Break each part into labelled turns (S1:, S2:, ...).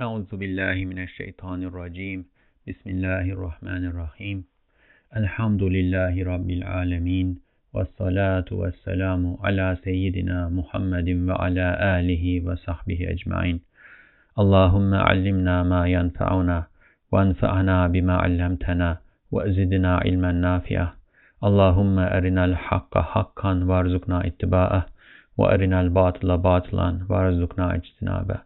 S1: أعوذ بالله من الشيطان الرجيم. بسم الله الرحمن الرحيم. الحمد لله رب العالمين والصلاة والسلام على سيدنا محمد وعلى آله وصحبه أجمعين. اللهم علمنا ما ينفعنا وانفعنا بما علمتنا وزدنا علما نافعا. اللهم أرنا الحق حقا وارزقنا اتباعه وأرنا الباطل باطلا وارزقنا اجتنابه.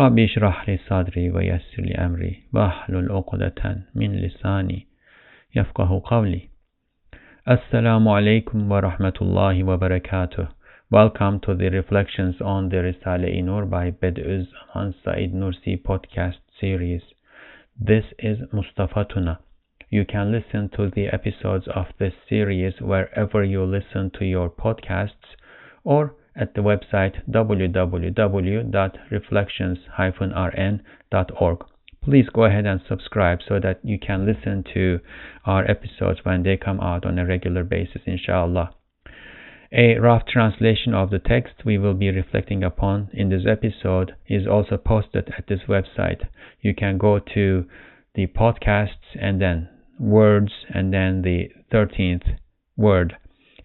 S1: ربي اشرح لي صدري ويسر لي أمري واحلل عقدة من لساني يفقه قولي Assalamu alaikum wa rahmatullahi wa barakatuh. Welcome to the Reflections on the Risale-i Nur by Bed'uz Zaman Said Nursi podcast series. This is Mustafa Tuna. You can listen to the episodes of this series wherever you listen to your podcasts or at the website www.reflections-rn.org. Please go ahead and subscribe so that you can listen to our episodes when they come out on a regular basis, inshallah. A rough translation of the text we will be reflecting upon in this episode is also posted at this website. You can go to the podcasts and then words and then the 13th word.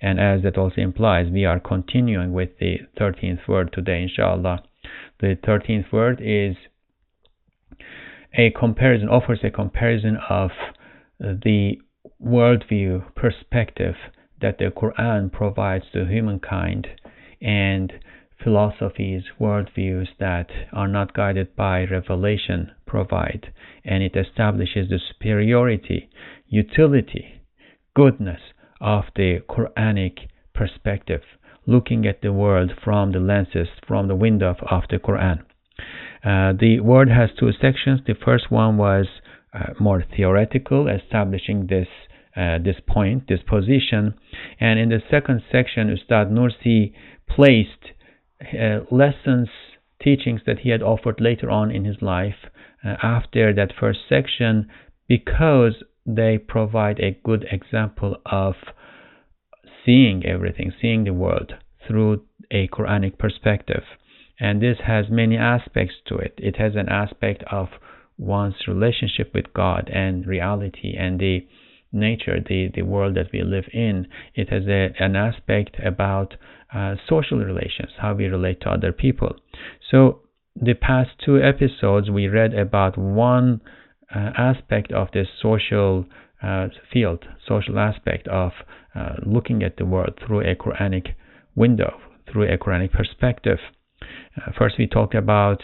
S1: And as that also implies, we are continuing with the 13th word today, inshallah. The 13th word is a comparison, offers a comparison of the worldview perspective that the Quran provides to humankind and philosophies, worldviews that are not guided by revelation provide, and it establishes the superiority, utility, goodness of the Quranic perspective, looking at the world from the lenses, from the window of the Quran. Uh, the word has two sections. The first one was uh, more theoretical, establishing this uh, this point, this position, and in the second section, Ustad Nursi placed uh, lessons, teachings that he had offered later on in his life uh, after that first section, because they provide a good example of seeing everything, seeing the world through a Quranic perspective. And this has many aspects to it. It has an aspect of one's relationship with God and reality and the nature, the, the world that we live in. It has a, an aspect about uh, social relations, how we relate to other people. So, the past two episodes, we read about one aspect of this social uh, field, social aspect of uh, looking at the world through a Quranic window, through a Quranic perspective. Uh, first, we talked about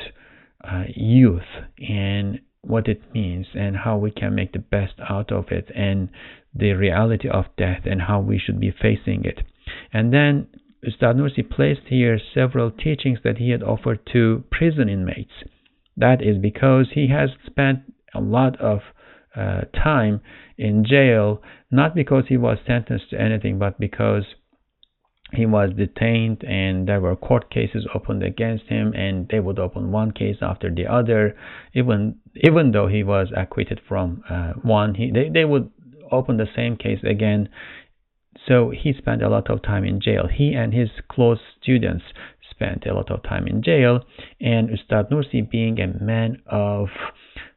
S1: uh, youth and what it means and how we can make the best out of it and the reality of death and how we should be facing it. And then Ustad Nursi placed here several teachings that he had offered to prison inmates. That is because he has spent a lot of uh, time in jail, not because he was sentenced to anything, but because he was detained and there were court cases opened against him and they would open one case after the other. Even even though he was acquitted from uh, one he they, they would open the same case again. So he spent a lot of time in jail. He and his close students spent a lot of time in jail. And ustad nursi being a man of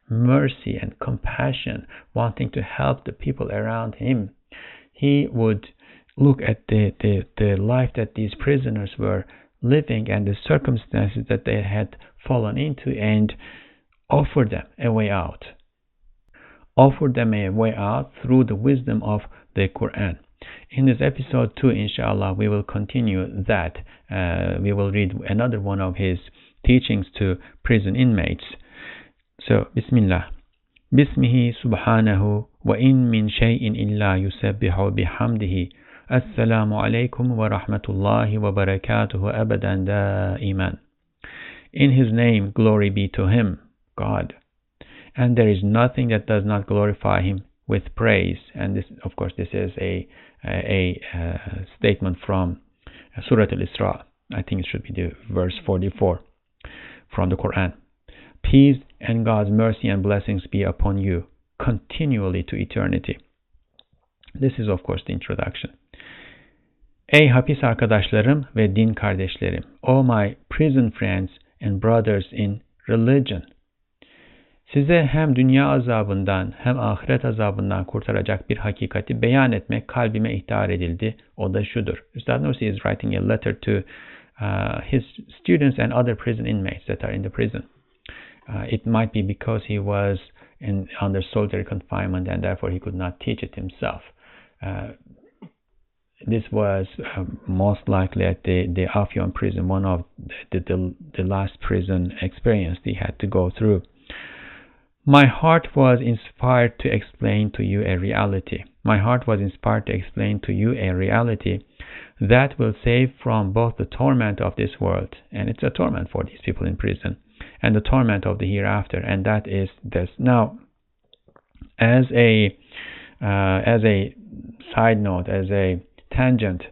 S1: mercy and compassion wanting to help the people around him he would look at the, the, the life that these prisoners were living and the circumstances that they had fallen into and offer them a way out. Offer them a way out through the wisdom of the Quran. In this episode 2, inshallah, we will continue that. Uh, we will read another one of his teachings to prison inmates. So, Bismillah. Bismihi subhanahu wa in min shay'in illa yusabbihu bihamdihi. Assalamu alaykum wa rahmatullahi wa barakatuhu abadan da'iman. In His name, glory be to Him, God. And there is nothing that does not glorify Him with praise. And this, of course, this is a, a, a uh, statement from Surah Al-Isra. I think it should be the verse 44 from the Quran. Peace and God's mercy and blessings be upon you continually to eternity. This is, of course, the introduction. Ey hapis arkadaşlarım ve din kardeşlerim. O my prison friends and brothers in religion. Size hem dünya azabından hem ahiret azabından kurtaracak bir hakikati beyan etmek kalbime ihtar edildi. O da şudur. Üstad Nursi is writing a letter to uh, his students and other prison inmates that are in the prison. Uh, it might be because he was in, under solitary confinement and therefore he could not teach it himself. Uh, this was uh, most likely at the, the Afyon prison, one of the, the, the last prison experience he had to go through. My heart was inspired to explain to you a reality. My heart was inspired to explain to you a reality that will save from both the torment of this world, and it's a torment for these people in prison, and the torment of the hereafter, and that is this. Now, as a uh, as a side note, as a tangent,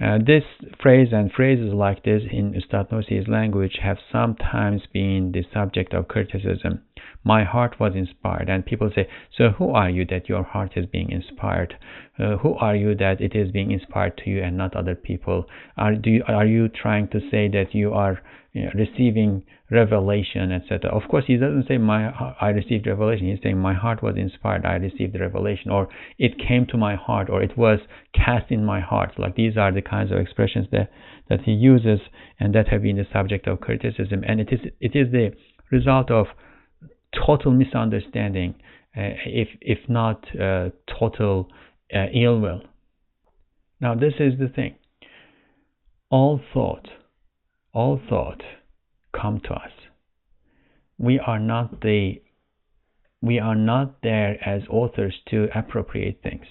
S1: uh, this phrase and phrases like this in Ustad Nursi's language have sometimes been the subject of criticism. My heart was inspired, and people say, "So who are you that your heart is being inspired? Uh, who are you that it is being inspired to you and not other people? Are do you, are you trying to say that you are you know, receiving revelation, etc. Of course, he doesn't say my I received revelation. He's saying my heart was inspired. I received the revelation, or it came to my heart, or it was cast in my heart. Like these are the kinds of expressions that that he uses, and that have been the subject of criticism. And it is it is the result of total misunderstanding, uh, if if not uh, total uh, ill will. Now, this is the thing. All thought all thought come to us. We are not the we are not there as authors to appropriate things.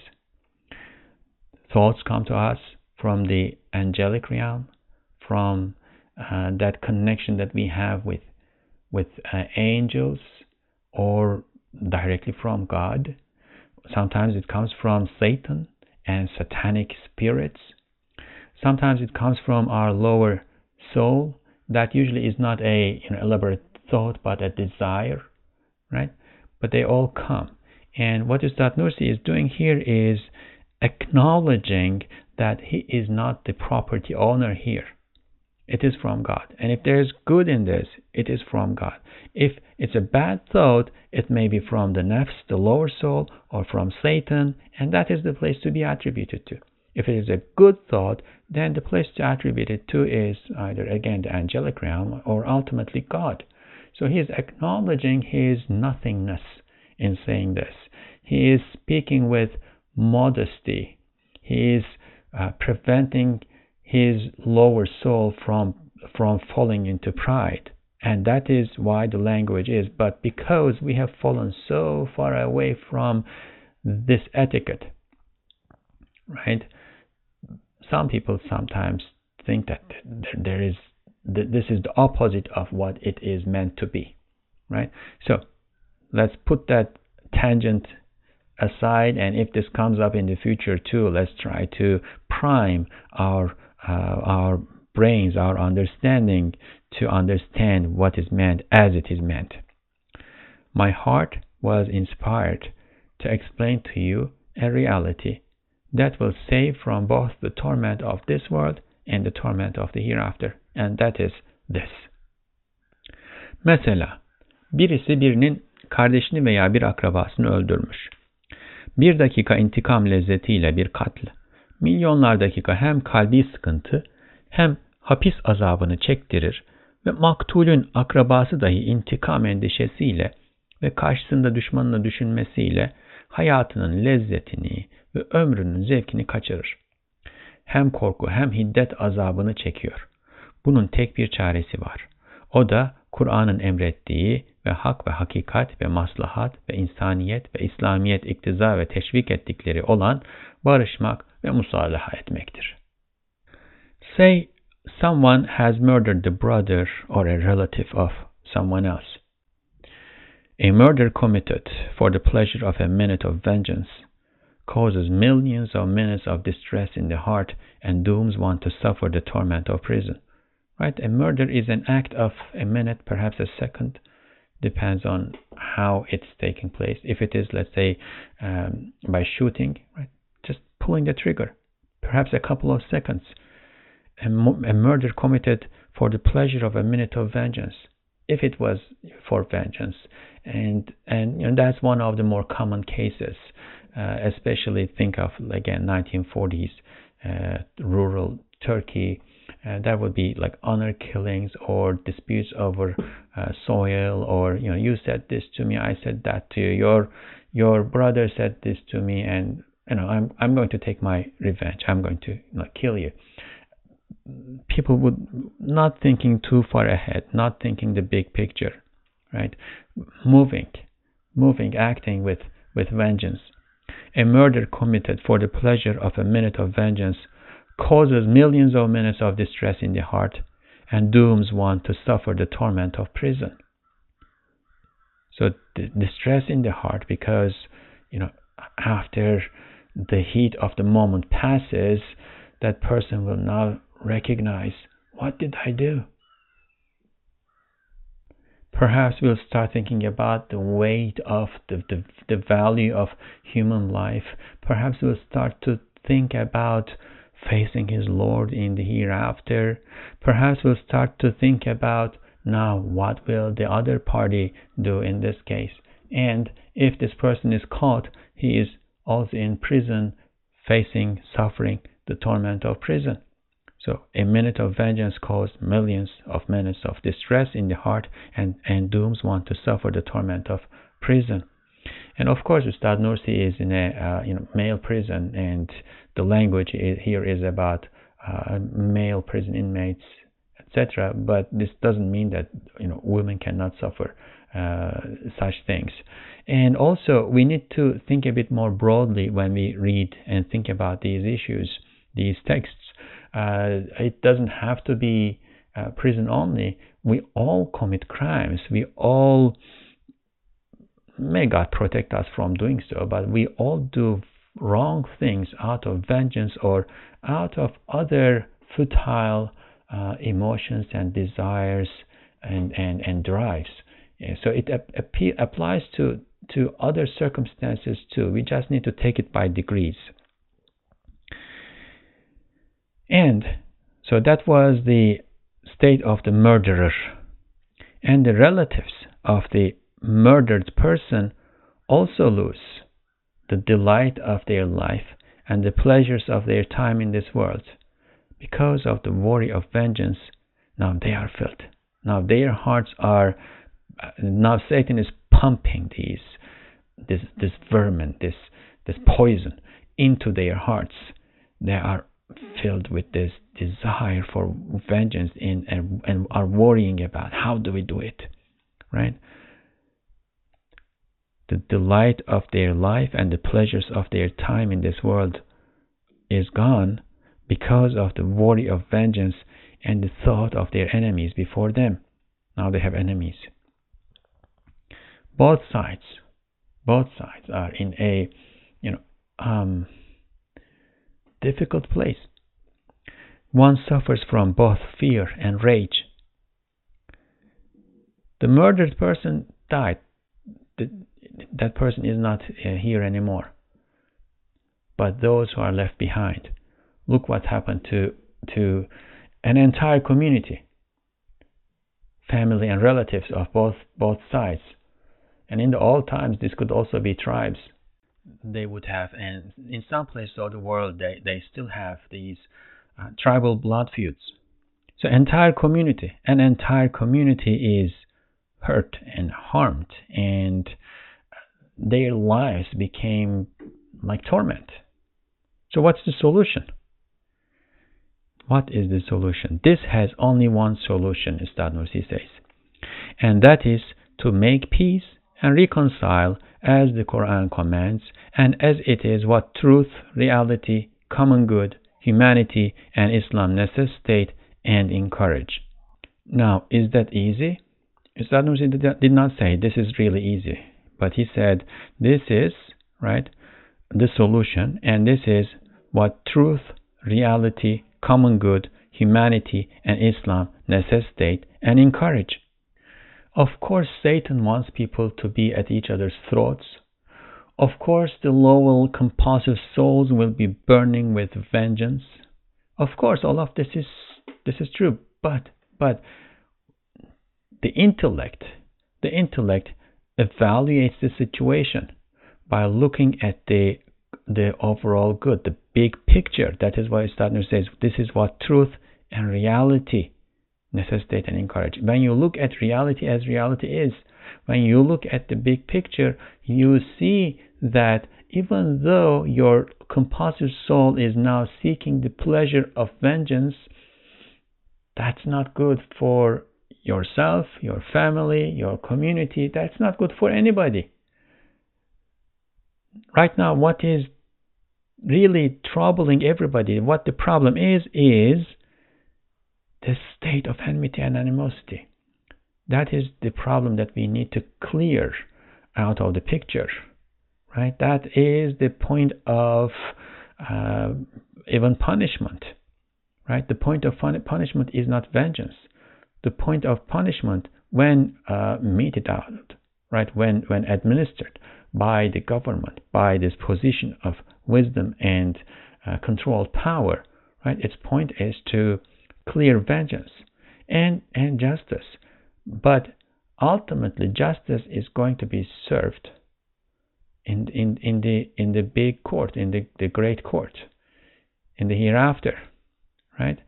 S1: Thoughts come to us from the angelic realm, from uh, that connection that we have with with uh, angels or directly from God. Sometimes it comes from Satan and satanic spirits. Sometimes it comes from our lower soul, that usually is not a you know, elaborate thought, but a desire, right? But they all come. And what Ustad Nursi is doing here is acknowledging that he is not the property owner here. It is from God. And if there is good in this, it is from God. If it's a bad thought, it may be from the nafs, the lower soul, or from Satan, and that is the place to be attributed to. If it is a good thought, then the place to attribute it to is either again the angelic realm or ultimately God. So he is acknowledging his nothingness in saying this. He is speaking with modesty. He is uh, preventing his lower soul from from falling into pride. And that is why the language is. But because we have fallen so far away from this etiquette, right? Some people sometimes think that there is this is the opposite of what it is meant to be right? So let's put that tangent aside and if this comes up in the future too let's try to prime our uh, our brains our understanding to understand what is meant as it is meant. My heart was inspired to explain to you a reality that will save from both the torment of this world and the torment of the hereafter. And that is this. Mesela birisi birinin kardeşini veya bir akrabasını öldürmüş. Bir dakika intikam lezzetiyle bir katl, milyonlar dakika hem kalbi sıkıntı hem hapis azabını çektirir ve maktulün akrabası dahi intikam endişesiyle ve karşısında düşmanını düşünmesiyle hayatının lezzetini, ve ömrünün zevkini kaçırır. Hem korku hem hiddet azabını çekiyor. Bunun tek bir çaresi var. O da Kur'an'ın emrettiği ve hak ve hakikat ve maslahat ve insaniyet ve İslamiyet iktiza ve teşvik ettikleri olan barışmak ve musalaha etmektir. Say someone has murdered the brother or a relative of someone else. A murder committed for the pleasure of a minute of vengeance causes millions of minutes of distress in the heart and dooms one to suffer the torment of prison. Right? A murder is an act of a minute, perhaps a second, depends on how it's taking place. If it is, let's say, um, by shooting, right? Just pulling the trigger, perhaps a couple of seconds. A, a murder committed for the pleasure of a minute of vengeance. If it was for vengeance, and and you know, that's one of the more common cases. Uh, especially think of again 1940s uh, rural Turkey. Uh, that would be like honor killings or disputes over uh, soil, or you know, you said this to me, I said that to you. Your your brother said this to me, and you know, I'm I'm going to take my revenge. I'm going to you know, kill you. People would not thinking too far ahead, not thinking the big picture, right? Moving, moving, acting with with vengeance. A murder committed for the pleasure of a minute of vengeance causes millions of minutes of distress in the heart and dooms one to suffer the torment of prison. So the distress in the heart because you know after the heat of the moment passes, that person will now recognize what did I do? Perhaps we'll start thinking about the weight of the, the, the value of human life. Perhaps we'll start to think about facing his Lord in the hereafter. Perhaps we'll start to think about now what will the other party do in this case. And if this person is caught, he is also in prison, facing, suffering the torment of prison. So a minute of vengeance caused millions of minutes of distress in the heart and, and dooms one to suffer the torment of prison. And of course, Ustad Nursi is in a uh, you know male prison, and the language here is about uh, male prison inmates, etc. But this doesn't mean that you know women cannot suffer uh, such things. And also, we need to think a bit more broadly when we read and think about these issues, these texts. Uh, it doesn't have to be uh, prison only. We all commit crimes. We all may God protect us from doing so, but we all do wrong things out of vengeance or out of other futile uh, emotions and desires and, and, and drives. Yeah, so it ap- ap- applies to, to other circumstances too. We just need to take it by degrees. And so that was the state of the murderer. And the relatives of the murdered person also lose the delight of their life and the pleasures of their time in this world. Because of the worry of vengeance, now they are filled. Now their hearts are, now Satan is pumping these, this, this vermin, this, this poison into their hearts. They are filled with this desire for vengeance and, and, and are worrying about how do we do it, right? the delight of their life and the pleasures of their time in this world is gone because of the worry of vengeance and the thought of their enemies before them. Now they have enemies. Both sides, both sides are in a, you know, um, difficult place. One suffers from both fear and rage. The murdered person died. That person is not uh, here anymore. But those who are left behind, look what happened to to an entire community, family and relatives of both both sides. And in the old times, this could also be tribes. They would have, and in some places of the world, they, they still have these uh, tribal blood feuds. So entire community, an entire community is hurt and harmed, and their lives became like torment. So, what's the solution? What is the solution? This has only one solution, Ustad Nursi says, and that is to make peace and reconcile as the Quran commands, and as it is what truth, reality, common good, humanity, and Islam necessitate and encourage. Now, is that easy? Ustad Nursi did not say this is really easy but he said this is right the solution and this is what truth reality common good humanity and islam necessitate and encourage of course satan wants people to be at each other's throats of course the lower compulsive souls will be burning with vengeance of course all of this is this is true but but the intellect, the intellect evaluates the situation by looking at the the overall good, the big picture. That is why Ustad Nursi says this is what truth and reality necessitate and encourage. When you look at reality as reality is, when you look at the big picture, you see that even though your compulsive soul is now seeking the pleasure of vengeance, that's not good for yourself, your family, your community. That's not good for anybody. Right now, what is really troubling everybody, what the problem is, is the state of enmity and animosity. That is the problem that we need to clear out of the picture, right? That is the point of uh, even punishment, right? The point of punishment is not vengeance. The point of punishment, when uh, meted out, right, when when administered by the government, by this position of wisdom and uh, controlled power, right? Its point is to clear vengeance and, and justice. But ultimately, justice is going to be served in, in, in, the, in the big court, in the, the great court, in the hereafter. Right?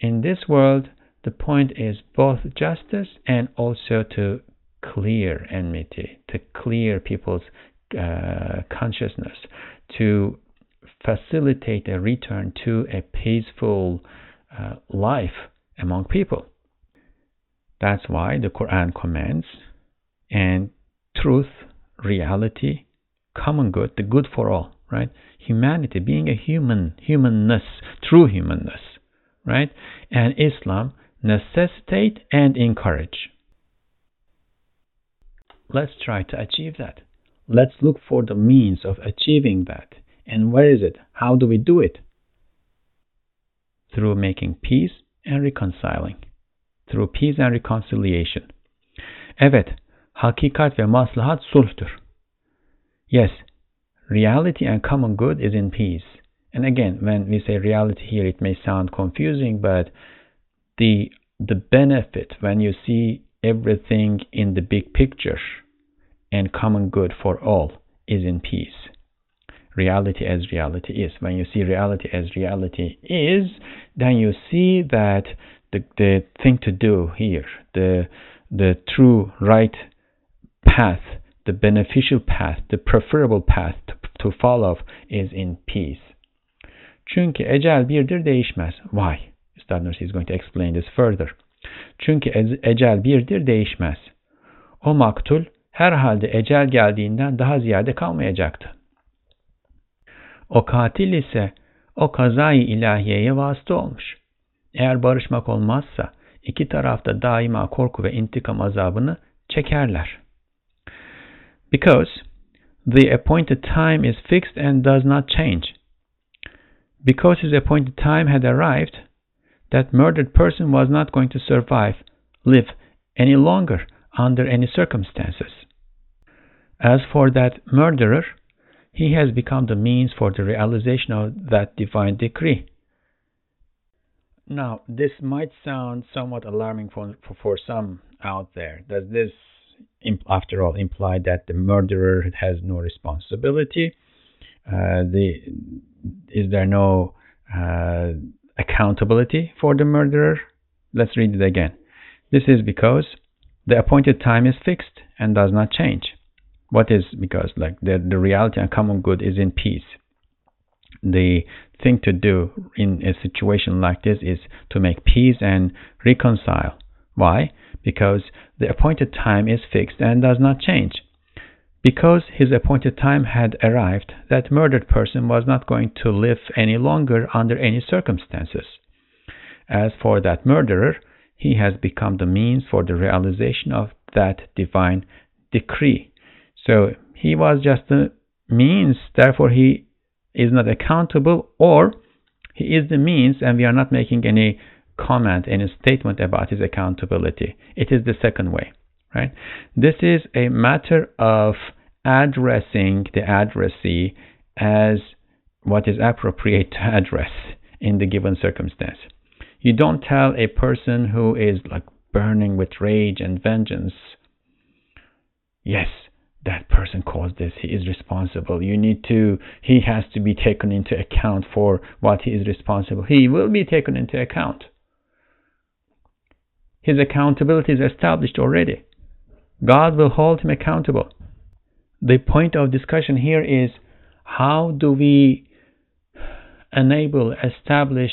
S1: In this world, the point is both justice and also to clear enmity, to clear people's uh, consciousness, to facilitate a return to a peaceful uh, life among people. That's why the Quran commands and truth, reality, common good, the good for all, right? Humanity, being a human, humanness, true humanness, right? And Islam necessitate and encourage. Let's try to achieve that. Let's look for the means of achieving that. And where is it? How do we do it? Through making peace and reconciling. Through peace and reconciliation. Evet, hakikat ve maslahat sulhtur. Yes, reality and common good is in peace. And again, when we say reality here, it may sound confusing, but the the benefit when you see everything in the big picture and common good for all is in peace reality as reality is. When you see reality as reality is, then you see that the, the thing to do here, the, the true right path, the beneficial path, the preferable path to, to follow is in peace. Çünkü ecel birdir değişmez. Why? Ustad Nursi is going to explain this further. Çünkü ecel birdir değişmez. O maktul herhalde ecel geldiğinden daha ziyade kalmayacaktı. O katil ise o kazayı ilahiyeye vasıta olmuş. Eğer barışmak olmazsa iki tarafta daima korku ve intikam azabını çekerler. Because the appointed time is fixed and does not change. Because his appointed time had arrived, that murdered person was not going to survive, live any longer under any circumstances. As for that murderer, he has become the means for the realization of that divine decree. Now, this might sound somewhat alarming for, for, for some out there. Does this, after all, imply that the murderer has no responsibility? Uh, the, is there no uh, accountability for the murderer? Let's read it again. This is because the appointed time is fixed and does not change. What is because like the the reality and common good is in peace. The thing to do in a situation like this is to make peace and reconcile. Why? Because the appointed time is fixed and does not change. Because his appointed time had arrived, that murdered person was not going to live any longer under any circumstances. As for that murderer, he has become the means for the realization of that divine decree. So he was just the means, therefore he is not accountable, or he is the means and we are not making any comment, any statement about his accountability. It is the second way, right? This is a matter of addressing the addressee as what is appropriate to address in the given circumstance. You don't tell a person who is like burning with rage and vengeance, yes, that person caused this. He is responsible. You need to, he has to be taken into account for what he is responsible. He will be taken into account. His accountability is established already. God will hold him accountable. The point of discussion here is how do we enable, establish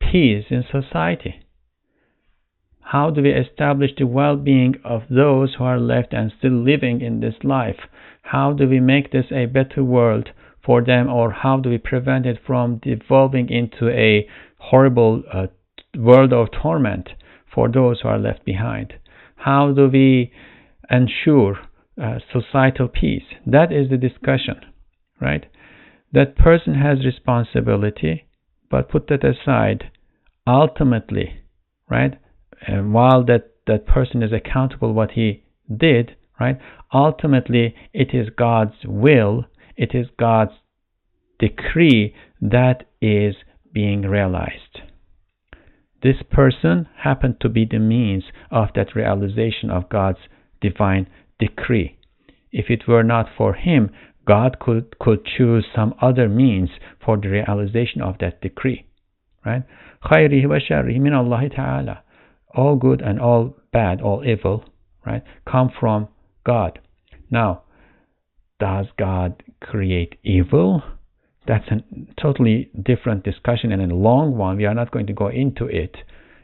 S1: peace in society? How do we establish the well being of those who are left and still living in this life? How do we make this a better world for them, or how do we prevent it from devolving into a horrible uh, world of torment for those who are left behind? How do we ensure uh, societal peace? That is the discussion, right? That person has responsibility, but put that aside. Ultimately, right? And while that, that person is accountable what he did, right? Ultimately, it is God's will, it is God's decree that is being realized. This person happened to be the means of that realization of God's divine decree. If it were not for him, God could, could choose some other means for the realization of that decree. Right? خيره وشره من الله تعالى all good and all bad, all evil, right, come from God. Now, does God create evil? That's a totally different discussion and a long one. We are not going to go into it.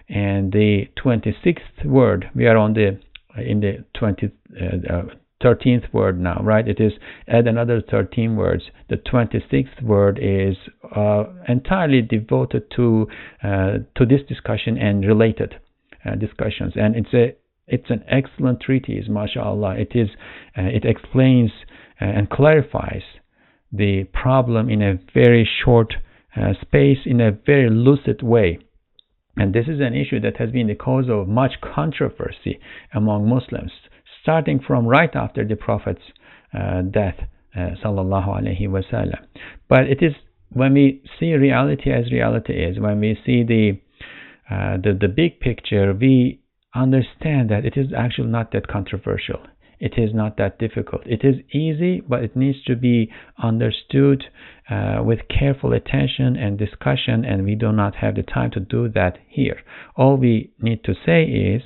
S1: And the 26th word, we are on the in the 20, uh, 13th word now, right? It is add another 13 words. The 26th word is uh, entirely devoted to uh, to this discussion and related. Uh, discussions, and it's a it's an excellent treatise, mashallah. It is uh, it explains uh, and clarifies the problem in a very short space in a very lucid way. And this is an issue that has been the cause of much controversy among Muslims, starting from right after the Prophet's uh, death, sallallahu alaihi wasallam. But it is when we see reality as reality is, when we see the uh, the, the big picture, we understand that it is actually not that controversial. It is not that difficult. It is easy, but it needs to be understood uh, with careful attention and discussion, and we do not have the time to do that here. All we need to say is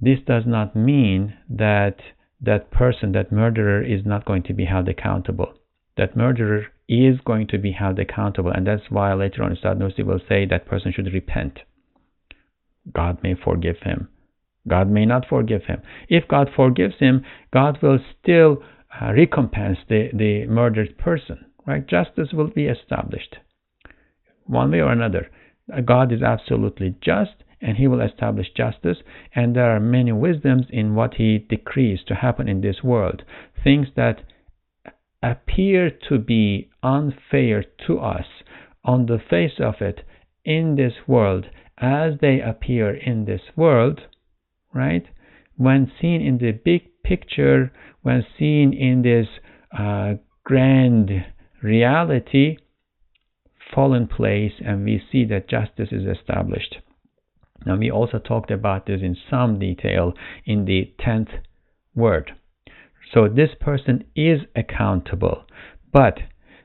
S1: this does not mean that that person, that murderer, is not going to be held accountable. That murderer is going to be held accountable, and that's why later on Ustad Nursi will say that person should repent. God may forgive him. God may not forgive him. If God forgives him, God will still uh, recompense the, the murdered person. Right? Justice will be established. One way or another. Uh, God is absolutely just and he will establish justice and there are many wisdoms in what he decrees to happen in this world. Things that appear to be unfair to us on the face of it in this world as they appear in this world, right? When seen in the big picture, when seen in this uh, grand reality, fall in place and we see that justice is established. Now, we also talked about this in some detail in the 10th word. So, this person is accountable, but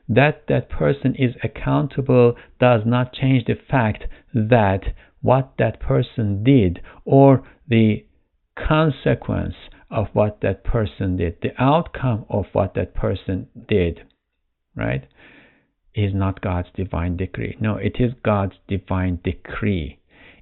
S1: that that person is accountable does not change the fact that what that person did or the consequence of what that person did, the outcome of what that person did, right, is not God's divine decree. No, it is God's divine decree.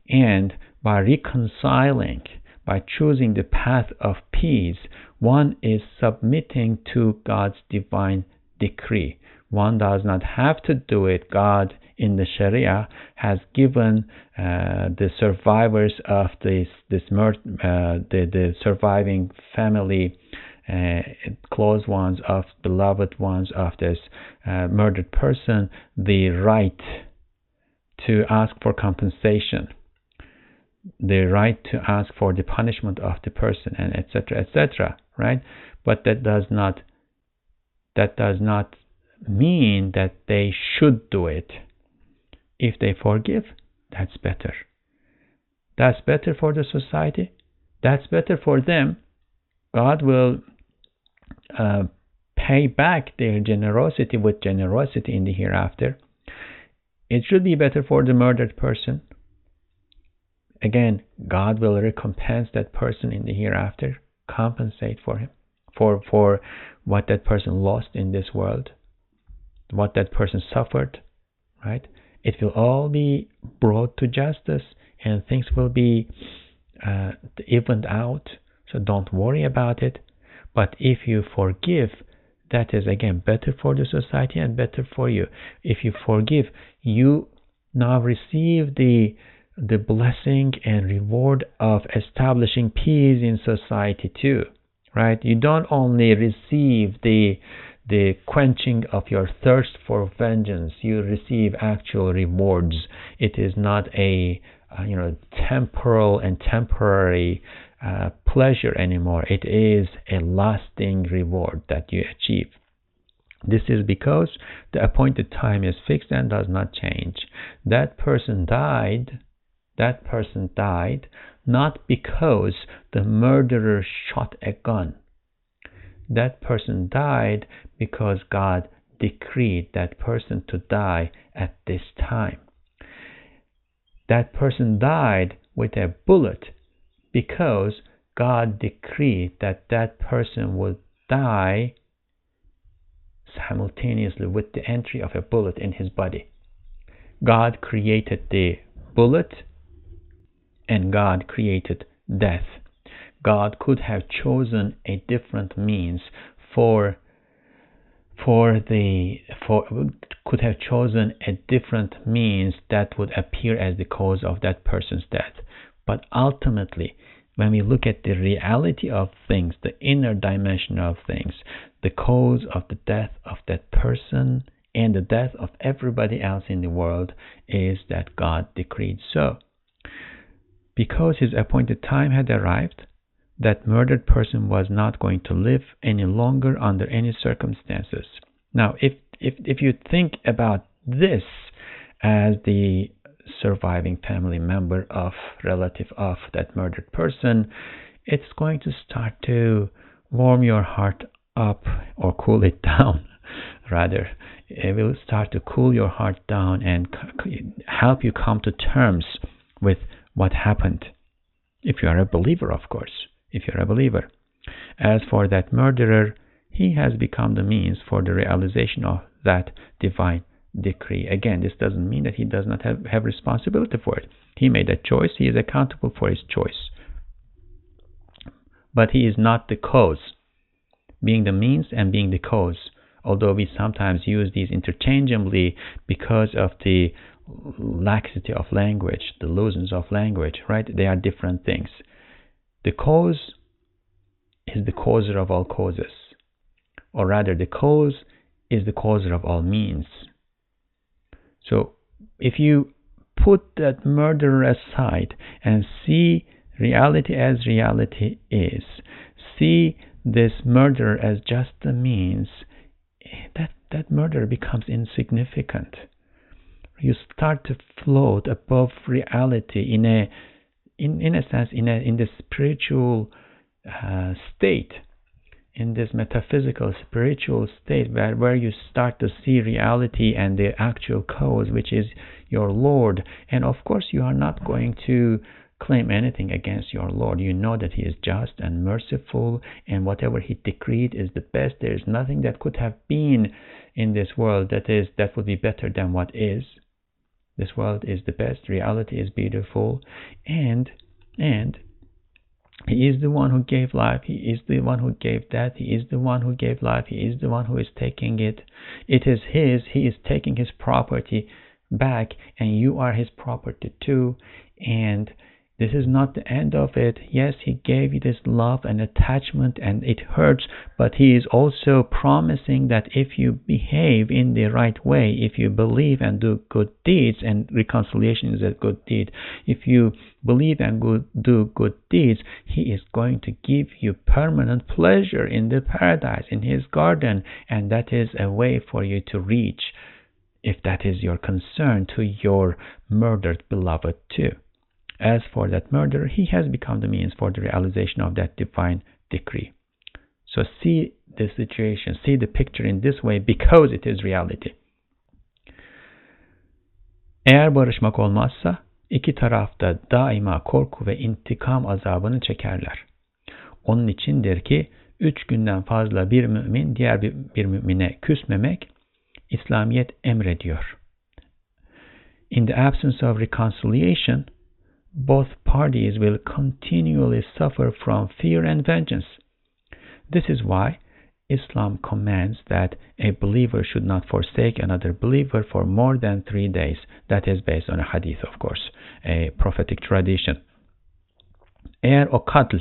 S1: And by reconciling, by choosing the path of peace, one is submitting to God's divine decree. One does not have to do it. God in the Sharia has given uh, the survivors of this this mur- uh, the the surviving family, uh, close ones of beloved ones of this uh, murdered person the right to ask for compensation, the right to ask for the punishment of the person, and etc. etc. Right, but that does not that does not mean that they should do it. If they forgive, that's better. That's better for the society. That's better for them. God will uh, pay back their generosity with generosity in the hereafter. It should be better for the murdered person. Again, God will recompense that person in the hereafter, compensate for him, for, for what that person lost in this world, what that person suffered, right? It will all be brought to justice and things will be uh, evened out. So don't worry about it. But if you forgive, that is again better for the society and better for you. If you forgive, you now receive the the blessing and reward of establishing peace in society too right you don't only receive the the quenching of your thirst for vengeance you receive actual rewards it is not a uh, you know temporal and temporary uh, pleasure anymore it is a lasting reward that you achieve this is because the appointed time is fixed and does not change. That person died that person died not because the murderer shot a gun. That person died because God decreed that person to die at this time. That person died with a bullet because God decreed that that person would die simultaneously with the entry of a bullet in his body. God created the bullet and God created death. God could have chosen a different means for for the for could have chosen a different means that would appear as the cause of that person's death. But ultimately, when we look at the reality of things, the inner dimension of things, the cause of the death of that person and the death of everybody else in the world is that God decreed so because his appointed time had arrived, that murdered person was not going to live any longer under any circumstances. Now, if, if, if you think about this as the surviving family member of, relative of that murdered person, it's going to start to warm your heart up or cool it down, rather. It will start to cool your heart down and help you come to terms with what happened. If you are a believer, of course, if you're a believer. As for that murderer, he has become the means for the realization of that divine decree. Again, this doesn't mean that he does not have, have responsibility for it. He made a choice, he is accountable for his choice. But he is not the cause. Being the means and being the cause, although we sometimes use these interchangeably because of the laxity of language, the looseness of language, right? They are different things. The cause is the causer of all causes, or rather, the cause is the causer of all means. So, if you put that murderer aside and see reality as reality is, see this murder as just a means, that, that murder becomes insignificant you start to float above reality in a in, in a sense in a in the spiritual uh, state in this metaphysical spiritual state where, where you start to see reality and the actual cause which is your lord. And of course you are not going to claim anything against your lord. You know that he is just and merciful and whatever he decreed is the best. There is nothing that could have been in this world that is that would be better than what is this world is the best reality is beautiful and and he is the one who gave life he is the one who gave death he is the one who gave life he is the one who is taking it. It is his he is taking his property back and you are his property too and this is not the end of it. Yes, He gave you this love and attachment, and it hurts, but He is also promising that if you behave in the right way, if you believe and do good deeds, and reconciliation is a good deed, if you believe and good, do good deeds, He is going to give you permanent pleasure in the paradise, in His garden, and that is a way for you to reach, if that is your concern, to your murdered beloved too. As for that murderer, he has become the means for the realization of that divine decree. So see the situation, see the picture in this way because it is reality. Eğer barışmak olmazsa iki tarafta daima korku ve intikam azabını çekerler. Onun içindir ki üç günden fazla bir mümin diğer bir, bir mümine küsmemek İslamiyet emrediyor. In the absence of reconciliation, both parties will continually suffer from fear and vengeance. This is why Islam commands that a believer should not forsake another believer for more than three days. That is based on a hadith, of course, a prophetic tradition. Eğer o katl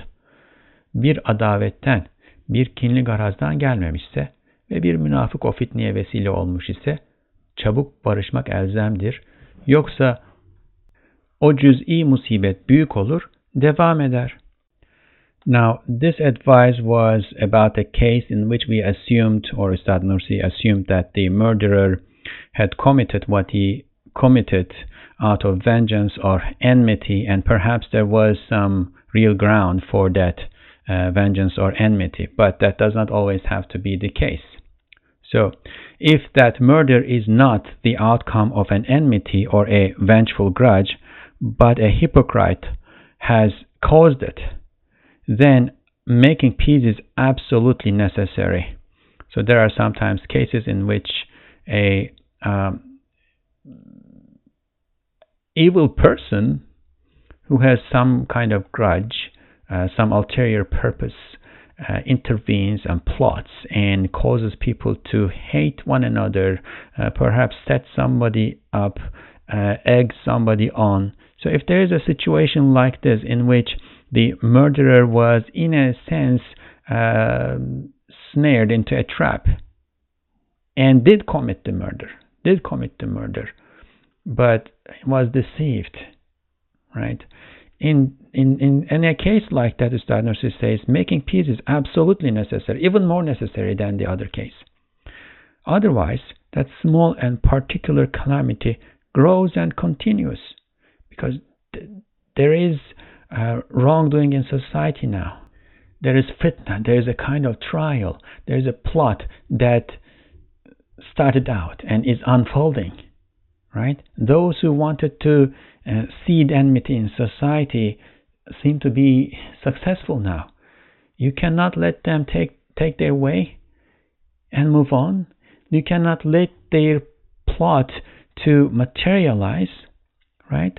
S1: bir adavetten, bir kinli garazdan gelmemişse ve bir münafık o fitneye vesile olmuş ise çabuk barışmak elzemdir. Yoksa o cüz'i musibet büyük olur, devam eder. Now, this advice was about a case in which we assumed, or Ustad Nursi assumed, that the murderer had committed what he committed out of vengeance or enmity, and perhaps there was some real ground for that uh, vengeance or enmity, but that does not always have to be the case. So, if that murder is not the outcome of an enmity or a vengeful grudge, but a hypocrite has caused it, then making peace is absolutely necessary. So there are sometimes cases in which a um, evil person who has some kind of grudge, uh, some ulterior purpose, uh, intervenes and plots and causes people to hate one another, uh, perhaps set somebody up, uh, egg somebody on. So if there is a situation like this in which the murderer was, in a sense, uh, snared into a trap and did commit the murder, did commit the murder, but was deceived, right? In, in, in, in a case like that, Nursi says, making peace is absolutely necessary, even more necessary than the other case. Otherwise, that small and particular calamity grows and continues because th- there is uh, wrongdoing in society now. There is fitna, there is a kind of trial, there is a plot that started out and is unfolding, right? Those who wanted to uh, seed enmity in society seem to be successful now. You cannot let them take, take their way and move on. You cannot let their plot to materialize, right?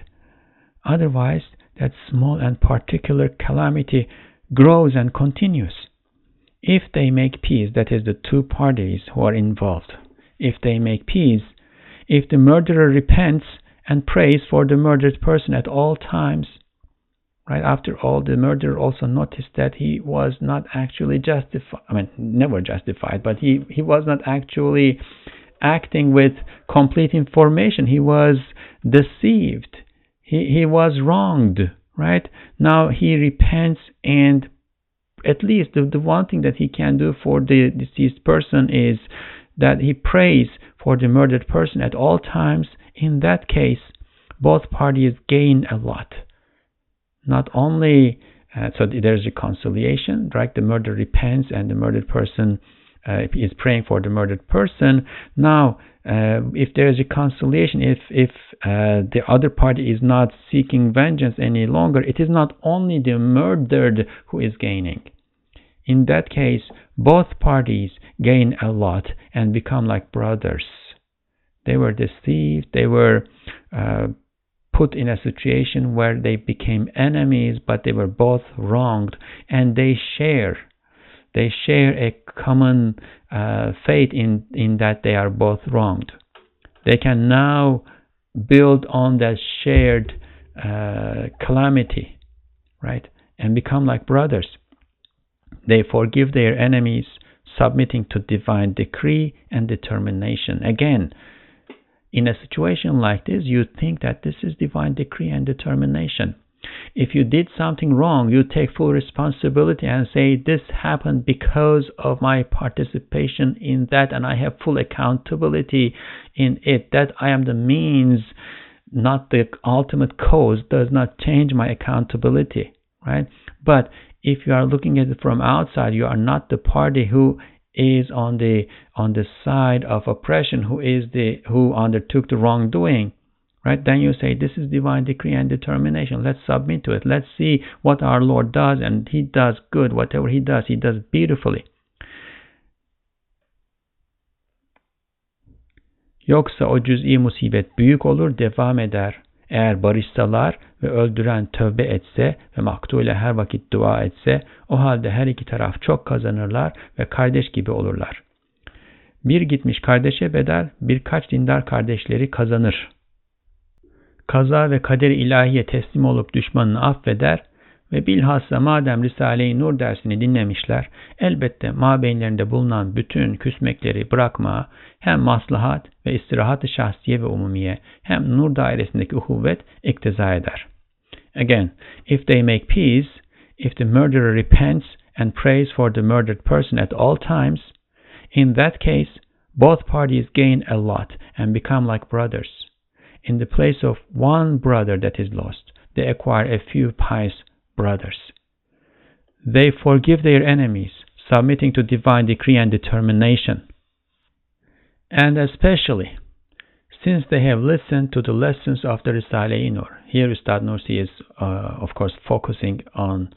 S1: Otherwise, that small and particular calamity grows and continues. If they make peace, that is, the two parties who are involved, if they make peace, if the murderer repents and prays for the murdered person at all times, right after all, the murderer also noticed that he was not actually justified, I mean, never justified, but he, he was not actually acting with complete information. He was deceived he, he was wronged, right? Now he repents and at least the, the one thing that he can do for the deceased person is that he prays for the murdered person at all times. In that case, both parties gain a lot. Not only uh, so there's reconciliation, right? The murderer repents and the murdered person uh, is praying for the murdered person. Now uh, if there is reconciliation, if if uh, the other party is not seeking vengeance any longer, it is not only the murdered who is gaining. In that case, both parties gain a lot and become like brothers. They were deceived. They were uh, put in a situation where they became enemies, but they were both wronged, and they share they share a common uh, fate in, in that they are both wronged. They can now build on that shared uh, calamity, right, and become like brothers. They forgive their enemies, submitting to divine decree and determination. Again, in a situation like this, you think that this is divine decree and determination. If you did something wrong, you take full responsibility and say, This happened because of my participation in that, and I have full accountability in it. That I am the means not the ultimate cause does not change my accountability, right? But if you are looking at it from outside, you are not the party who is on the on the side of oppression, who is the who undertook the wrongdoing, right? Then you say this is divine decree and determination. Let's submit to it. Let's see what our Lord does, and He does good. Whatever He does, He does beautifully. Yoksa o cüz'i musibet büyük olur, devam eder. Eğer barışsalar ve öldüren tövbe etse ve maktule her vakit dua etse, o halde her iki taraf çok kazanırlar ve kardeş gibi olurlar. Bir gitmiş kardeşe bedel birkaç dindar kardeşleri kazanır. Kaza ve kader ilahiye teslim olup düşmanını affeder ve bilhassa madem Risale-i Nur dersini dinlemişler, elbette mabeyinlerinde bulunan bütün küsmekleri bırakma, hem maslahat ve istirahat-ı şahsiye ve umumiye, hem nur dairesindeki uhuvvet ikteza eder. Again, if they make peace, if the murderer repents and prays for the murdered person at all times, in that case, both parties gain a lot and become like brothers. In the place of one brother that is lost, they acquire a few pious brothers. They forgive their enemies, submitting to divine decree and determination. And especially since they have listened to the lessons of the Risale-i Nur. Here Ustad Nursi is, uh, of course, focusing on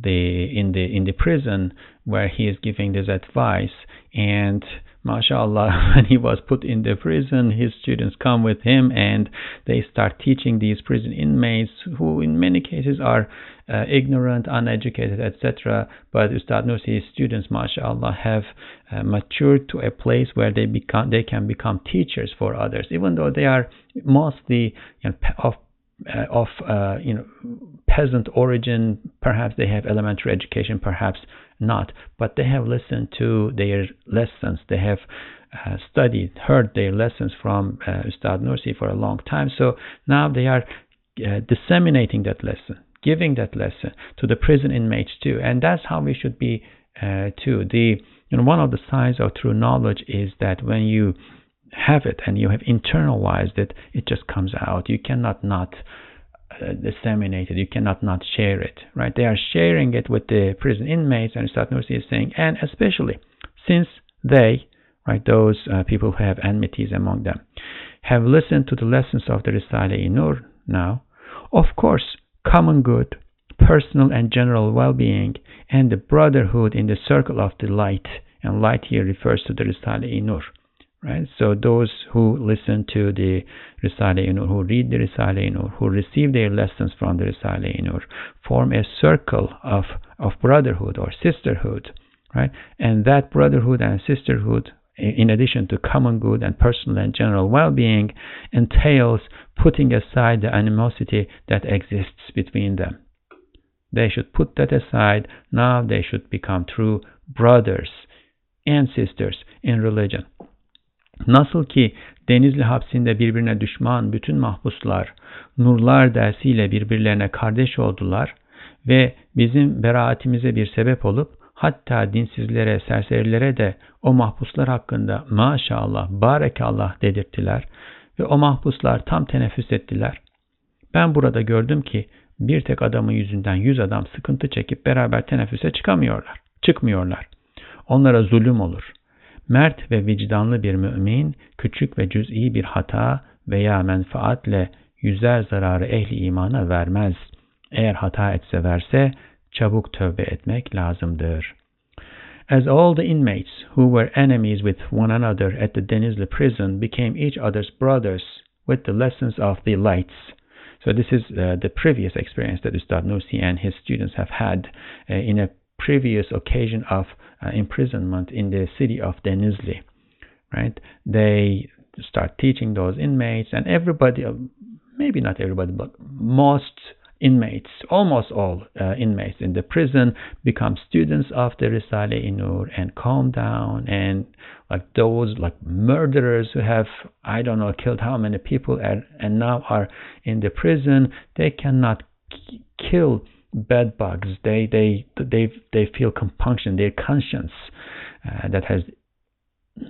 S1: the in the in the prison where he is giving this advice and mashallah when he was put in the prison his students come with him and they start teaching these prison inmates who in many cases are uh, ignorant uneducated etc but ustad nursi's students mashallah have uh, matured to a place where they become they can become teachers for others. Even though they are mostly you know, of uh, of uh, you know peasant origin perhaps they have elementary education perhaps not but they have listened to their lessons. They have uh, studied heard their lessons from uh, Ustad Nursi for a long time. So now they are uh, disseminating that lesson giving that lesson to the prison inmates too. And that's how we should be uh, too. The you know one of the signs of true knowledge is that when you have it and you have internalized it, it just comes out. You cannot not uh, disseminate it. You cannot not share it, right? They are sharing it with the prison inmates, and Ustad Nursi is saying, and especially since they, right, those uh, people who have enmities among them, have listened to the lessons of the Risale-i Nur now, of course, common good, personal and general well-being, and the brotherhood in the circle of the light, and light here refers to the Risale-i Nur, right? So those who listen to the Risale-i Nur, who read the Risale-i Nur, who receive their lessons from the Risale-i Nur, form a circle of, of brotherhood or sisterhood, right? And that brotherhood and sisterhood, in addition to common good and personal and general well-being, entails putting aside the animosity that exists between them. They should put that aside. Now they should become true brothers and sisters in religion. Nasıl ki Denizli hapsinde birbirine düşman bütün mahpuslar nurlar dersiyle birbirlerine kardeş oldular ve bizim beraatimize bir sebep olup hatta dinsizlere, serserilere de o mahpuslar hakkında maşallah, barekallah dedirttiler ve o mahpuslar tam teneffüs ettiler. Ben burada gördüm ki bir tek adamın yüzünden yüz adam sıkıntı çekip beraber teneffüse çıkamıyorlar, çıkmıyorlar. Onlara zulüm olur. Mert ve vicdanlı bir mümin küçük ve cüz'i bir hata veya menfaatle yüzer zararı ehli imana vermez. Eğer hata etse verse çabuk tövbe etmek lazımdır. As all the inmates who were enemies with one another at the Denizli prison became each other's brothers with the lessons of the lights. So this is uh, the previous experience that Ustad Nursi and his students have had uh, in a previous occasion of uh, imprisonment in the city of Denizli. Right? They start teaching those inmates, and everybody, uh, maybe not everybody, but most inmates, almost all uh, inmates in the prison, become students of the Risale-i Nur and calm down. And like those like murderers who have, I don't know, killed how many people and, and now are in the prison, they cannot kill bed bugs. They they they they feel compunction. Their conscience uh, that has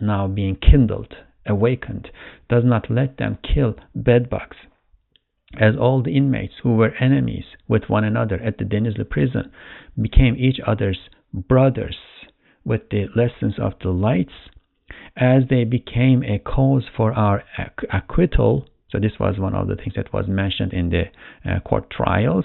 S1: now been kindled, awakened, does not let them kill bed bugs. as all the inmates who were enemies with one another at the Denizli prison became each other's brothers with the lessons of the lights, as they became a cause for our acquittal. So this was one of the things that was mentioned in the uh, court trials.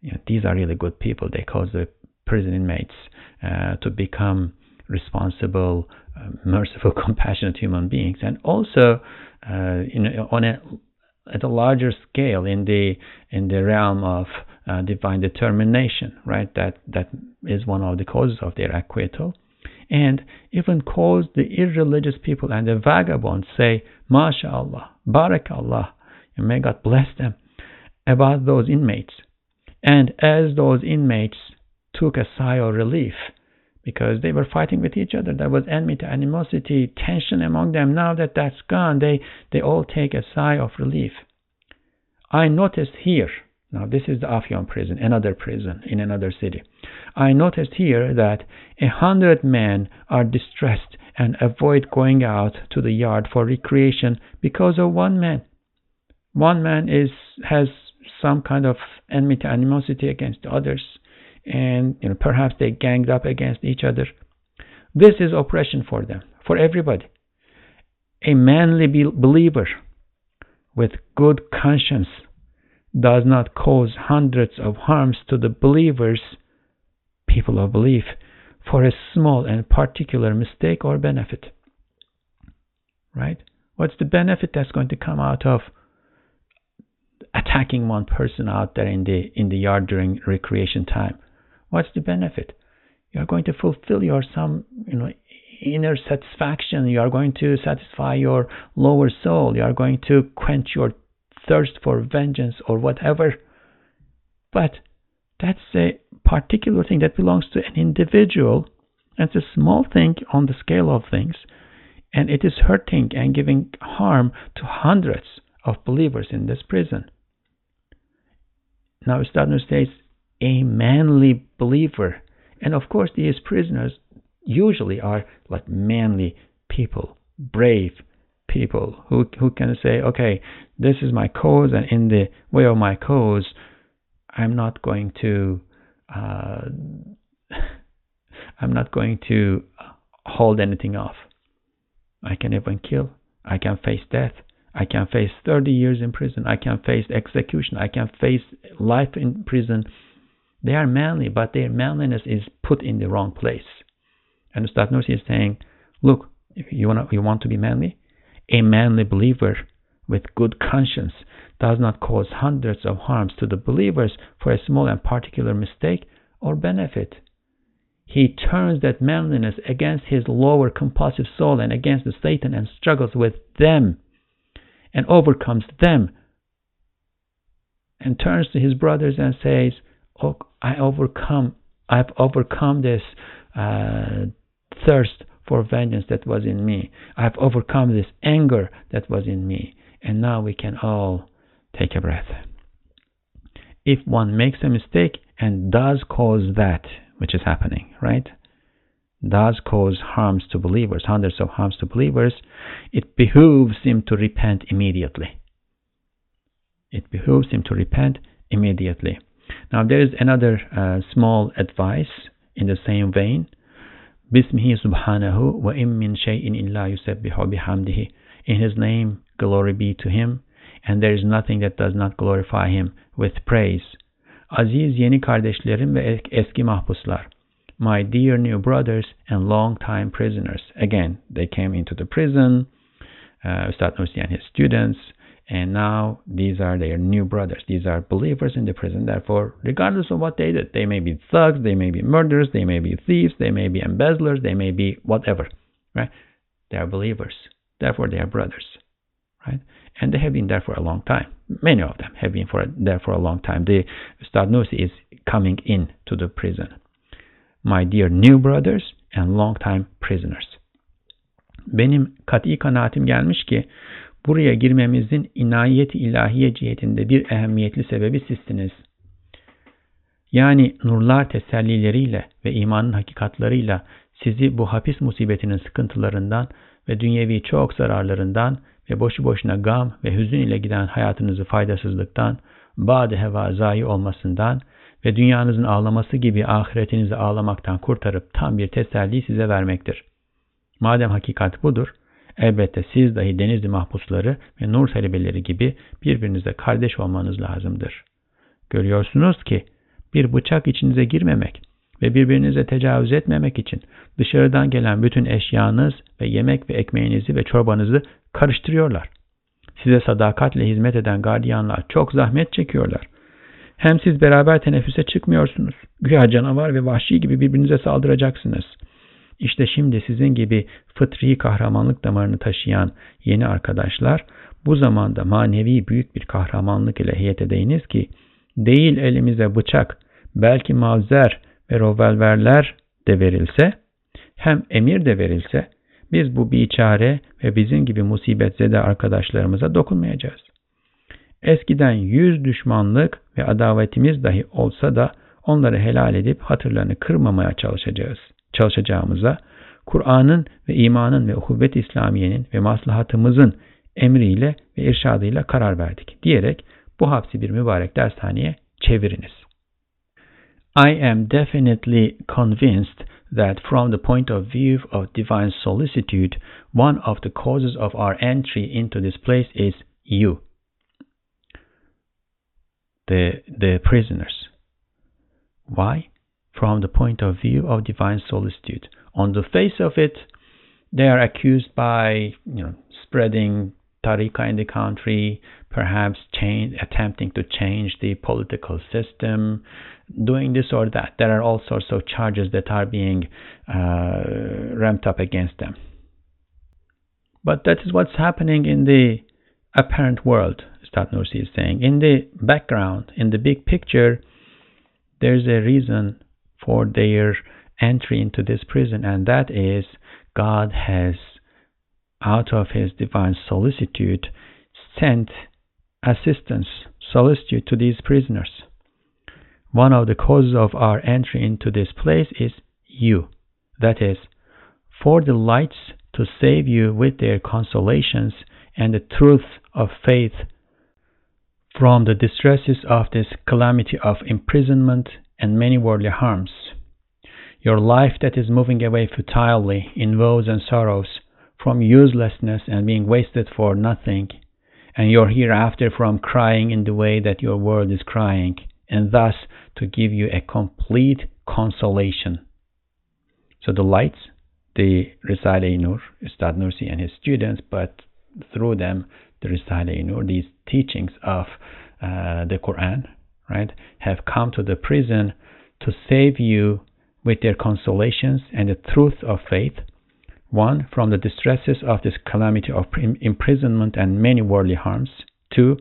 S1: You know, these are really good people. They cause the prison inmates uh, to become responsible, uh, merciful, compassionate human beings, and also uh, know, on a at a larger scale in the in the realm of uh, divine determination, right? That that is one of the causes of their acquittal, and even cause the irreligious people and the vagabonds say, "MashaAllah, Barakallah," and may God bless them about those inmates. And as those inmates took a sigh of relief because they were fighting with each other. There was enmity, animosity, tension among them. Now that that's gone, they, they all take a sigh of relief. I noticed here, now this is the Afyon prison, another prison in another city. I noticed here that a hundred men are distressed and avoid going out to the yard for recreation because of one man. One man is has some kind of enmity, animosity against others and you know, perhaps they ganged up against each other. This is oppression for them, for everybody. A manly believer with good conscience does not cause hundreds of harms to the believers, people of belief, for a small and particular mistake or benefit. Right? What's the benefit that's going to come out of attacking one person out there in the in the yard during recreation time? What's the benefit? You are going to fulfill your some you know inner satisfaction. You are going to satisfy your lower soul. You are going to quench your thirst for vengeance or whatever. But that's a particular thing that belongs to an individual. It's a small thing on the scale of things, and it is hurting and giving harm to hundreds of believers in this prison. Now, Ustad states a manly believer. And of course, these prisoners usually are like manly people, brave people who who can say, okay, this is my cause, and in the way of my cause, I'm not going to, uh, I'm not going to hold anything off. I can even kill. I can face death. I can face 30 years in prison. I can face execution. I can face life in prison they are manly, but their manliness is put in the wrong place. And Ustad Nursi is saying, look, if you want, you want to be manly, a manly believer with good conscience does not cause hundreds of harms to the believers for a small and particular mistake or benefit. He turns that manliness against his lower compulsive soul and against the Satan and struggles with them and overcomes them and turns to his brothers and says, oh, I overcome, I've overcome this uh, thirst for vengeance that was in me. I've overcome this anger that was in me. And now we can all take a breath. If one makes a mistake and does cause that, which is happening, right? Does cause harms to believers, hundreds of harms to believers, it behooves him to repent immediately. It behooves him to repent immediately. Now there is another uh, small advice in the same vein. Bismihi subhanahu wa im min shay'in illa yusabbihu bihamdihi. In his name, glory be to him, and there is nothing that does not glorify him with praise. Aziz yeni kardeşlerim ve eski mahpuslar. My dear new brothers and long-time prisoners. Again, they came into the prison, uh, Ustad Nursi and his students, and now these are their new brothers. These are believers in the prison. Therefore, regardless of what they did, they may be thugs, they may be murderers, they may be thieves, they may be embezzlers, they may be whatever. Right? They are believers. Therefore, they are brothers. Right? And they have been there for a long time. Many of them have been for, there for a long time. The Ustad Nursi is coming in to the prison. My dear new brothers and long-time prisoners. Benim kat'i kanaatim gelmiş ki Buraya girmemizin inayet ilahiye cihetinde bir ehemmiyetli sebebi sizsiniz. Yani nurlar tesellileriyle ve imanın hakikatlarıyla sizi bu hapis musibetinin sıkıntılarından ve dünyevi çok zararlarından ve boşu boşuna gam ve hüzün ile giden hayatınızı faydasızlıktan, bade heva zayi olmasından ve dünyanızın ağlaması gibi ahiretinizi ağlamaktan kurtarıp tam bir teselli size vermektir. Madem hakikat budur, elbette siz dahi denizli mahpusları ve nur talebeleri gibi birbirinize kardeş olmanız lazımdır. Görüyorsunuz ki bir bıçak içinize girmemek ve birbirinize tecavüz etmemek için dışarıdan gelen bütün eşyanız ve yemek ve ekmeğinizi ve çorbanızı karıştırıyorlar. Size sadakatle hizmet eden gardiyanlar çok zahmet çekiyorlar. Hem siz beraber teneffüse çıkmıyorsunuz. Güya canavar ve vahşi gibi birbirinize saldıracaksınız. İşte şimdi sizin gibi fıtri kahramanlık damarını taşıyan yeni arkadaşlar bu zamanda manevi büyük bir kahramanlık ile heyet edeyiniz ki değil elimize bıçak, belki mavzer ve rovelverler de verilse, hem emir de verilse, biz bu biçare ve bizim gibi musibet zede arkadaşlarımıza dokunmayacağız. Eskiden yüz düşmanlık ve adavetimiz dahi olsa da onları helal edip hatırlarını kırmamaya çalışacağız. Çalışacağımıza Kur'an'ın ve imanın ve uhuvvet İslamiye'nin ve maslahatımızın emriyle ve irşadıyla karar verdik diyerek bu hapsi bir mübarek dershaneye çeviriniz. I am definitely convinced that from the point of view of divine solicitude, one of the causes of our entry into this place is you, the, the prisoners. Why? From the point of view of divine solicitude. On the face of it, they are accused by you know spreading tariqa in the country, perhaps change, attempting to change the political system, doing this or that. There are all sorts of charges that are being uh, ramped up against them. But that is what's happening in the apparent world, Ustad Nursi is saying. In the background, in the big picture, there's a reason for their entry into this prison, and that is God has, out of his divine solicitude, sent assistance, solicitude to these prisoners. One of the causes of our entry into this place is you. That is, for the lights to save you with their consolations and the truth of faith from the distresses of this calamity of imprisonment and many worldly harms. Your life that is moving away futilely in woes and sorrows from uselessness and being wasted for nothing, and your hereafter from crying in the way that your world is crying, and thus to give you a complete consolation. So the lights, the Risale Nur, Ustad Nursi and his students, but through them, the Risale these teachings of uh, the Quran, right, have come to the prison to save you with their consolations and the truth of faith. One, from the distresses of this calamity of imprisonment and many worldly harms. Two,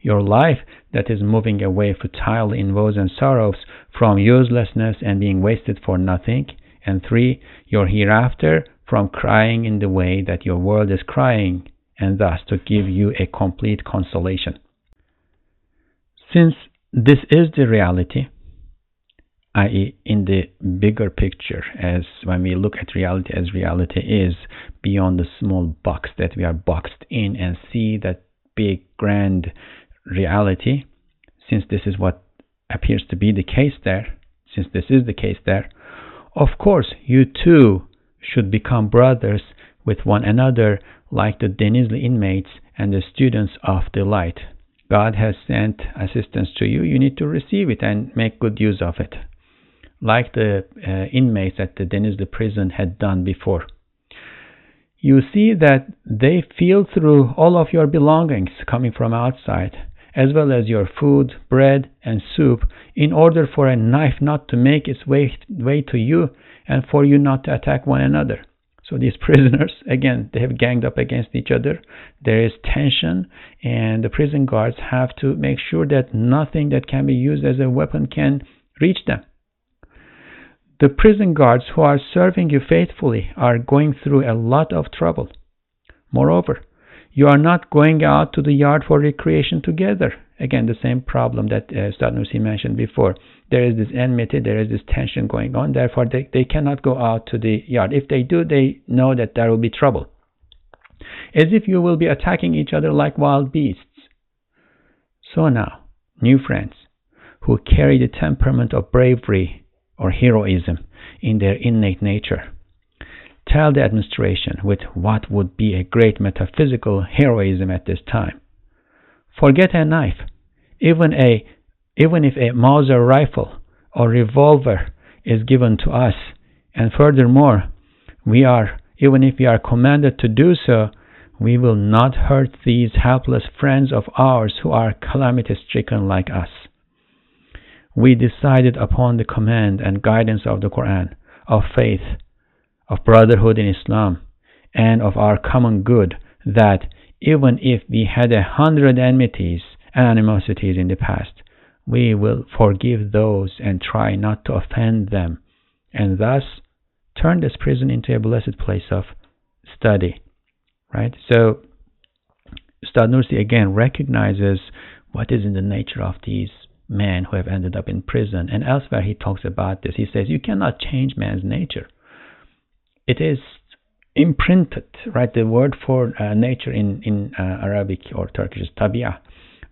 S1: your life that is moving away futile in woes and sorrows from uselessness and being wasted for nothing. And three, your hereafter from crying in the way that your world is crying, and thus to give you a complete consolation. Since this is the reality, i.e., in the bigger picture, as when we look at reality as reality is beyond the small box that we are boxed in and see that big, grand reality, since this is what appears to be the case there, since this is the case there, of course, you too should become brothers with one another like the Denizli inmates and the students of the light. God has sent assistance to you, you need to receive it and make good use of it, like the uh, inmates at the Denizli prison had done before. You see that they feel through all of your belongings coming from outside as well as your food, bread, and soup, in order for a knife not to make its way, way to you and for you not to attack one another. So these prisoners, again, they have ganged up against each other. There is tension, and the prison guards have to make sure that nothing that can be used as a weapon can reach them. The prison guards who are serving you faithfully are going through a lot of trouble. Moreover, you are not going out to the yard for recreation together. Again, the same problem that uh, Ustad Nursi mentioned before. There is this enmity, there is this tension going on, therefore they, they cannot go out to the yard. If they do, they know that there will be trouble. As if you will be attacking each other like wild beasts. So now, new friends who carry the temperament of bravery or heroism in their innate nature, tell the administration with what would be a great metaphysical heroism at this time. Forget a knife. Even a even if a Mauser rifle or revolver is given to us, and furthermore, we are even if we are commanded to do so, we will not hurt these helpless friends of ours who are calamity stricken like us. We decided upon the command and guidance of the Quran, of faith, of brotherhood in Islam, and of our common good that even if we had a hundred enmities and animosities in the past, we will forgive those and try not to offend them, and thus turn this prison into a blessed place of study. Right? So, Ustad Nursi again recognizes what is in the nature of these men who have ended up in prison. And elsewhere he talks about this. He says, You cannot change man's nature. It is imprinted, right? The word for uh, nature in, in uh, Arabic or Turkish is tabia,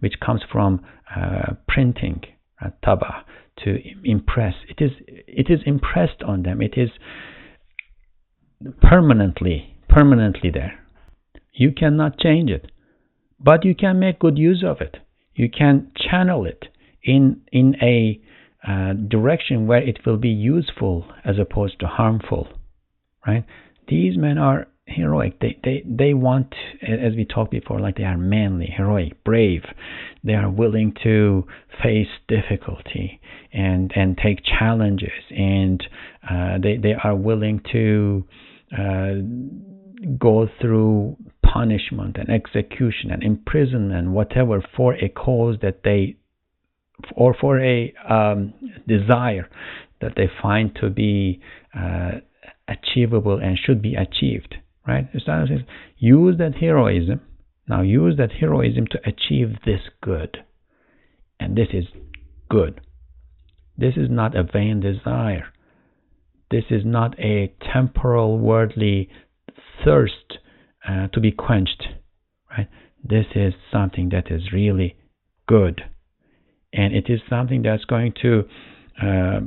S1: which comes from uh, printing, uh, taba, to impress. It is, it is impressed on them. It is permanently, permanently there. You cannot change it, but you can make good use of it. You can channel it in in a uh, direction where it will be useful as opposed to harmful right? These men are heroic. They they they want as we talked before like they are manly heroic brave. They are willing to face difficulty and and take challenges and uh, they they are willing to uh, go through punishment and execution and imprisonment whatever for a cause that they or for a um, desire that they find to be uh, achievable and should be achieved. Right? Says, use that heroism. Now use that heroism to achieve this good. And this is good. This is not a vain desire. This is not a temporal, worldly thirst uh, to be quenched. Right? This is something that is really good and it is something that's going to uh,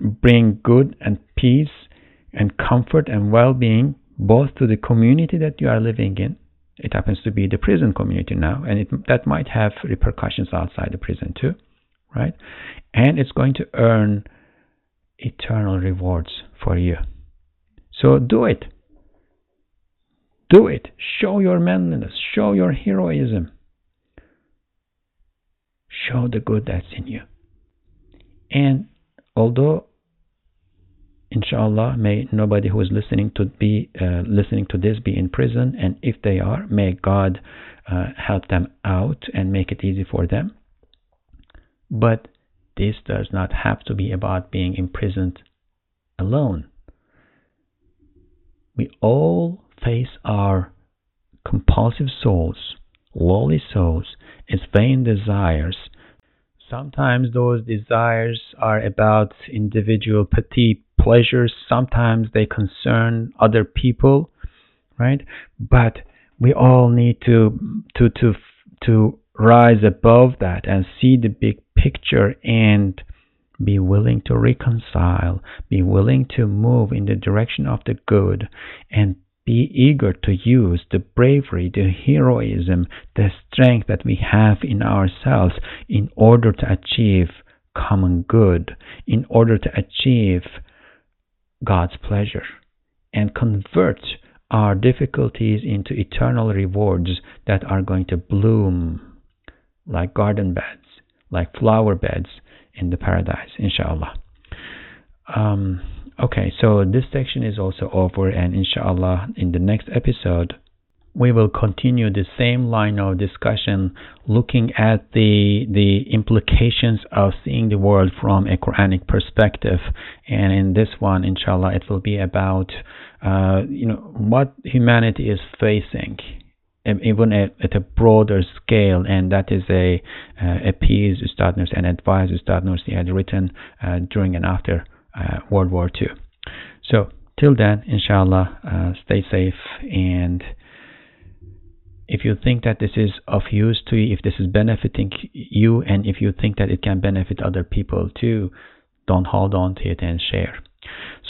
S1: bring good and peace and comfort and well-being both to the community that you are living in it happens to be the prison community now and it, that might have repercussions outside the prison too right? And it's going to earn eternal rewards for you. So do it. Do it. Show your manliness. Show your heroism. Show the good that's in you. And although, inshallah, may nobody who is listening to be uh, listening to this be in prison, and if they are, may God uh, help them out and make it easy for them. But this does not have to be about being imprisoned alone. We all face our compulsive souls, lowly souls, its vain desires Sometimes those desires are about individual petty pleasures. Sometimes they concern other people, right? But we all need to to to to rise above that and see the big picture and be willing to reconcile, be willing to move in the direction of the good and be eager to use the bravery, the heroism, the strength that we have in ourselves in order to achieve common good, in order to achieve God's pleasure, and convert our difficulties into eternal rewards that are going to bloom like garden beds, like flower beds in the paradise, inshallah. Um, Okay, so this section is also over, and inshallah, in the next episode, we will continue the same line of discussion, looking at the the implications of seeing the world from a Quranic perspective. And in this one, inshallah, it will be about uh, you know what humanity is facing even at a broader scale, and that is a uh, a piece Ustad Nursi, and advice Ustad Nursi had written uh, during and after uh, World War II. So till then, inshallah, uh, stay safe and if you think that this is of use to you, if this is benefiting you, and if you think that it can benefit other people too, don't hold on to it and share.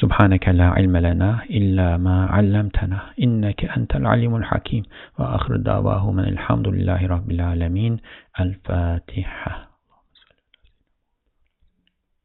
S1: سبحانك لا علم لنا إلا ما علمتنا إنك أنت العليم الحكيم وآخر دعواه من الحمد لله رب العالمين الفاتحة